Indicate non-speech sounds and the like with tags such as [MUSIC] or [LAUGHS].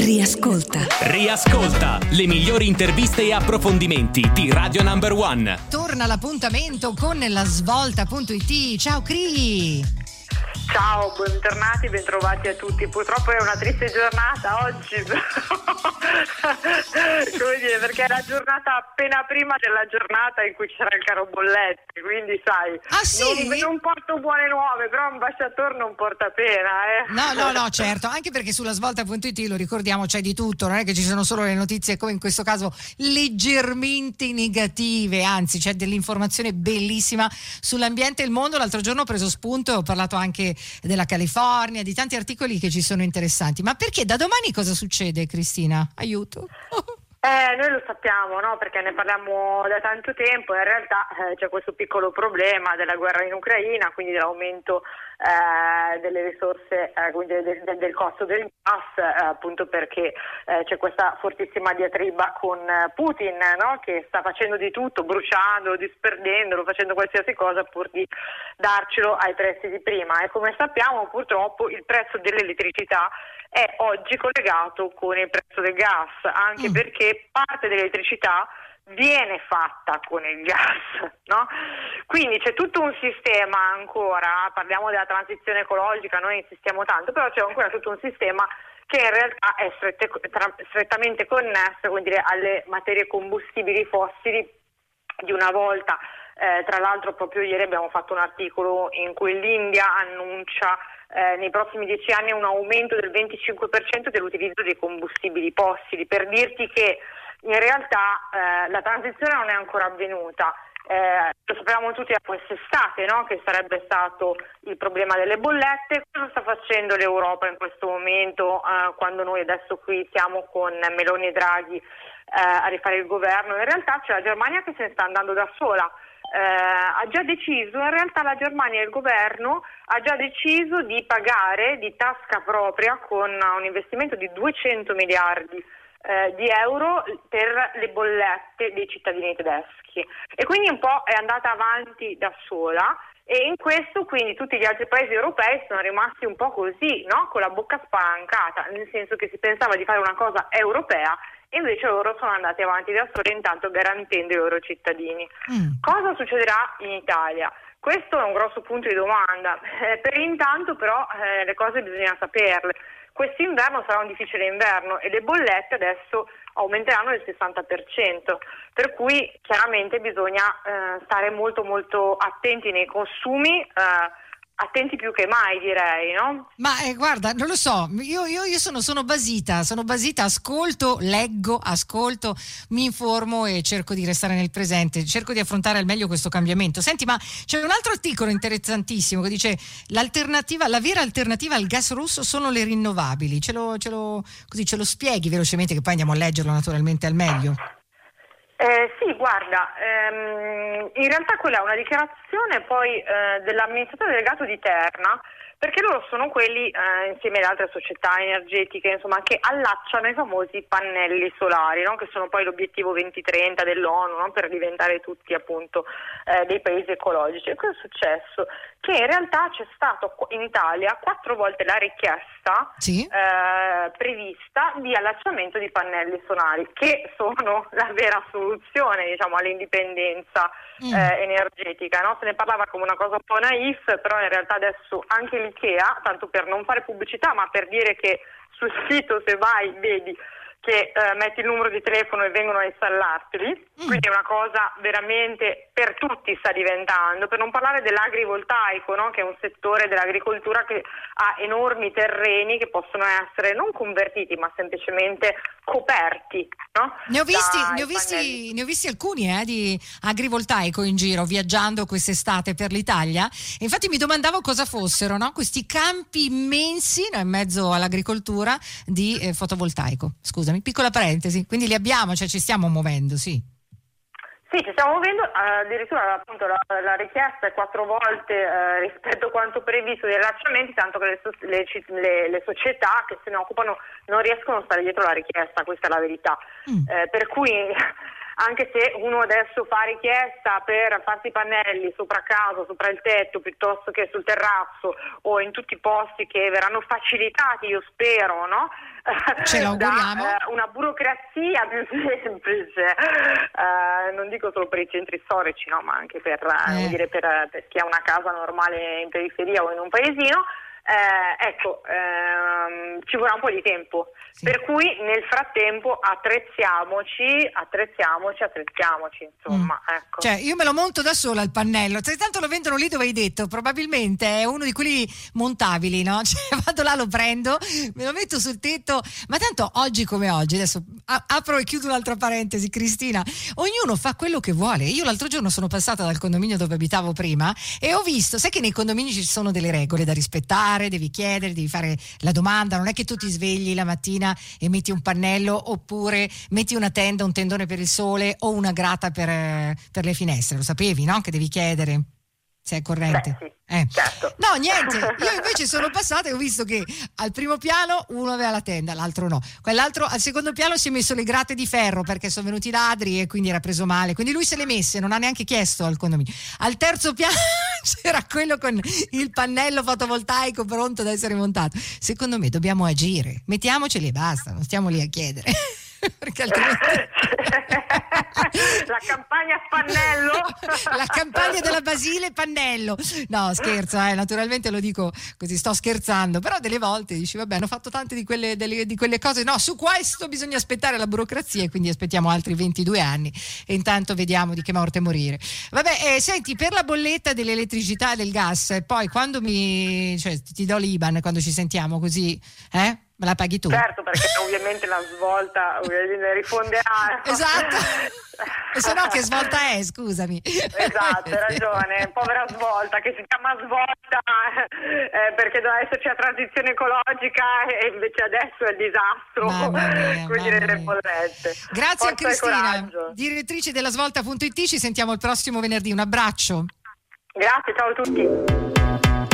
Riascolta. Riascolta le migliori interviste e approfondimenti di Radio Number One. Torna l'appuntamento con la svolta.it. Ciao Cri! Ciao, bentornati, bentrovati a tutti. Purtroppo è una triste giornata oggi, [LAUGHS] come dire, perché è la giornata appena prima della giornata in cui c'era il caro bollette, quindi sai, ah, sì? non, non, porto buone nuove, però un ambasciatore non porta pena. Eh. No, no, no, certo, anche perché sulla svolta.it lo ricordiamo c'è di tutto, non è che ci sono solo le notizie come in questo caso leggermente negative, anzi c'è dell'informazione bellissima sull'ambiente e il mondo. L'altro giorno ho preso spunto e ho parlato anche della California, di tanti articoli che ci sono interessanti. Ma perché da domani cosa succede, Cristina? Aiuto. [LAUGHS] Eh, noi lo sappiamo, no? perché ne parliamo da tanto tempo, in realtà eh, c'è questo piccolo problema della guerra in Ucraina, quindi dell'aumento eh, delle risorse, eh, quindi del, del, del, costo del gas, eh, appunto perché eh, c'è questa fortissima diatriba con Putin no? che sta facendo di tutto, bruciando, disperdendolo, facendo qualsiasi cosa pur di darcelo ai prezzi di prima e come sappiamo purtroppo il prezzo dell'elettricità è oggi collegato con il prezzo del gas, anche mm. perché parte dell'elettricità viene fatta con il gas, no? Quindi c'è tutto un sistema ancora, parliamo della transizione ecologica, noi insistiamo tanto, però c'è ancora tutto un sistema che in realtà è strette, tra, strettamente connesso dire, alle materie combustibili fossili di una volta. Eh, tra l'altro proprio ieri abbiamo fatto un articolo in cui l'India annuncia eh, nei prossimi dieci anni un aumento del 25% dell'utilizzo dei combustibili fossili, per dirti che in realtà eh, la transizione non è ancora avvenuta. Eh, lo sapevamo tutti da quest'estate no? che sarebbe stato il problema delle bollette. Cosa sta facendo l'Europa in questo momento eh, quando noi adesso qui siamo con Meloni e Draghi eh, a rifare il governo? In realtà c'è la Germania che se ne sta andando da sola eh, ha già deciso, in realtà la Germania e il governo ha già deciso di pagare di tasca propria con un investimento di 200 miliardi eh, di euro per le bollette dei cittadini tedeschi e quindi un po' è andata avanti da sola e in questo quindi tutti gli altri paesi europei sono rimasti un po' così, no? con la bocca spalancata, nel senso che si pensava di fare una cosa europea invece loro sono andati avanti da soli intanto garantendo i loro cittadini. Mm. Cosa succederà in Italia? Questo è un grosso punto di domanda. [LAUGHS] Eh, per intanto però eh, le cose bisogna saperle. Quest'inverno sarà un difficile inverno e le bollette adesso aumenteranno del 60%, per cui chiaramente bisogna eh, stare molto molto attenti nei consumi. Attenti più che mai direi, no? Ma eh, guarda, non lo so, io, io, io sono, sono, basita, sono basita, ascolto, leggo, ascolto, mi informo e cerco di restare nel presente, cerco di affrontare al meglio questo cambiamento. Senti, ma c'è un altro articolo interessantissimo che dice l'alternativa, la vera alternativa al gas russo sono le rinnovabili, ce lo, ce lo, così ce lo spieghi velocemente che poi andiamo a leggerlo naturalmente al meglio. Eh, sì, guarda, ehm, in realtà quella è una dichiarazione poi eh, dell'amministratore delegato di Terna perché loro sono quelli, eh, insieme alle altre società energetiche, insomma, che allacciano i famosi pannelli solari, no? che sono poi l'obiettivo 2030 dell'ONU, no? per diventare tutti appunto eh, dei paesi ecologici. E cosa è successo? Che in realtà c'è stato in Italia quattro volte la richiesta sì. eh, prevista di allacciamento di pannelli solari, che sono la vera soluzione diciamo, all'indipendenza mm. Eh, energetica. No? Se ne parlava come una cosa un po' naif, però in realtà adesso anche lì Ikea, tanto per non fare pubblicità, ma per dire che sul sito se vai vedi che eh, metti il numero di telefono e vengono a installarteli, mm. quindi è una cosa veramente per tutti sta diventando, per non parlare dell'agrivoltaico, no? che è un settore dell'agricoltura che ha enormi terreni che possono essere non convertiti ma semplicemente coperti. No? Ne, ho visti, ne, ho visti, ne, ho visti, alcuni eh, di agrivoltaico in giro viaggiando quest'estate per l'Italia e infatti mi domandavo cosa fossero no? questi campi immensi in mezzo all'agricoltura di eh, fotovoltaico. Scusa scusami, piccola parentesi, quindi li abbiamo, cioè ci stiamo muovendo, sì. Sì, ci stiamo muovendo, addirittura appunto, la, la, richiesta è quattro volte eh, rispetto a quanto previsto dei rilacciamenti, tanto che le, le, le, le, società che se ne occupano non riescono a stare dietro la richiesta, questa è la verità. Mm. Eh, per cui [LAUGHS] anche se uno adesso fa richiesta per farsi i pannelli sopra casa, sopra il tetto, piuttosto che sul terrazzo o in tutti i posti che verranno facilitati, io spero, no? Ce [LAUGHS] l'auguriamo. da uh, una burocrazia più semplice, uh, non dico solo per i centri storici, no, ma anche per, eh. dire, per, per chi ha una casa normale in periferia o in un paesino eh, ecco, ehm, ci vorrà un po' di tempo. Sì. Per cui nel frattempo attrezziamoci, attrezziamoci, attrezziamoci, insomma. Mm. Ecco. Cioè, io me lo monto da sola il pannello, se tanto lo vendono lì dove hai detto, probabilmente è uno di quelli montabili, no? [LAUGHS] Cioè, vado là, lo prendo, me lo metto sul tetto, ma tanto oggi come oggi, adesso apro e chiudo un'altra parentesi, Cristina, ognuno fa quello che vuole. Io l'altro giorno sono passata dal condominio dove abitavo prima e ho visto, sai che nei condomini ci sono delle regole da rispettare, fare, devi chiedere, devi fare la domanda, non è che tu ti svegli la mattina e metti un pannello oppure metti una tenda, un tendone per il sole o una grata per, eh, per le finestre, lo sapevi, no? Che devi chiedere se è corrente. Beh, sì. Eh. Certo. No, niente, [LAUGHS] io invece sono passata e ho visto che al primo piano uno aveva la tenda, l'altro no. Quell'altro al secondo piano si è messo le grate di ferro perché sono venuti ladri e quindi era preso male. Quindi lui se le messe, non ha neanche chiesto al condominio. Al terzo piano [LAUGHS] c'era quello con il pannello fotovoltaico pronto ad essere montato. Secondo me dobbiamo agire, mettiamoceli e basta, non stiamo lì a chiedere. [LAUGHS] perché altrimenti... la campagna Pannello? [LAUGHS] La campagna della Basile Pannello. No scherzo eh, naturalmente lo dico così sto scherzando però delle volte dici vabbè hanno fatto tante di quelle, delle, di quelle cose. No su questo bisogna aspettare la burocrazia e quindi aspettiamo altri 22 anni e intanto vediamo di che morte morire. Vabbè eh, senti per la bolletta dell'elettricità e del gas poi quando mi cioè, ti do l'Iban quando ci sentiamo così eh Me la paghi tu? Certo, perché [LAUGHS] ovviamente la svolta rifonderà. [LAUGHS] Esatto. E se no che svolta è, scusami. Esatto, hai [LAUGHS] ragione, povera svolta che si chiama svolta eh, perché doveva esserci la transizione ecologica e invece adesso è il disastro, mia, quindi nelle bollette. Grazie a Cristina, direttrice della svolta.it, ci sentiamo il prossimo venerdì, un abbraccio. Grazie, ciao a tutti.